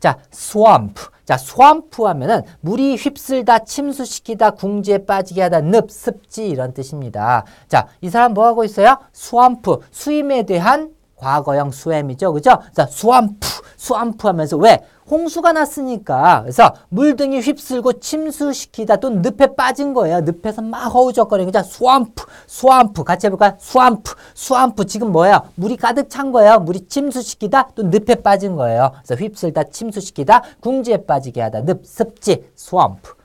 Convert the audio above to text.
자, swamp. 자, swamp 하면은 물이 휩쓸다, 침수시키다, 궁지에 빠지게 하다, 늪, 습지 이런 뜻입니다. 자, 이 사람 뭐 하고 있어요? swamp. 수임에 대한 과거형 수엠이죠. 그죠? 자, swamp. Swamp 하면서 왜? 홍수가 났으니까. 그래서 물등이 휩쓸고 침수시키다 또 늪에 빠진 거예요. 늪에서 막 허우적거리는 자, swamp. swamp. 같이 해볼까요? swamp. swamp. 지금 뭐예요? 물이 가득 찬 거예요. 물이 침수시키다 또 늪에 빠진 거예요. 그래서 휩쓸다, 침수시키다, 궁지에 빠지게 하다, 늪, 습지, swamp.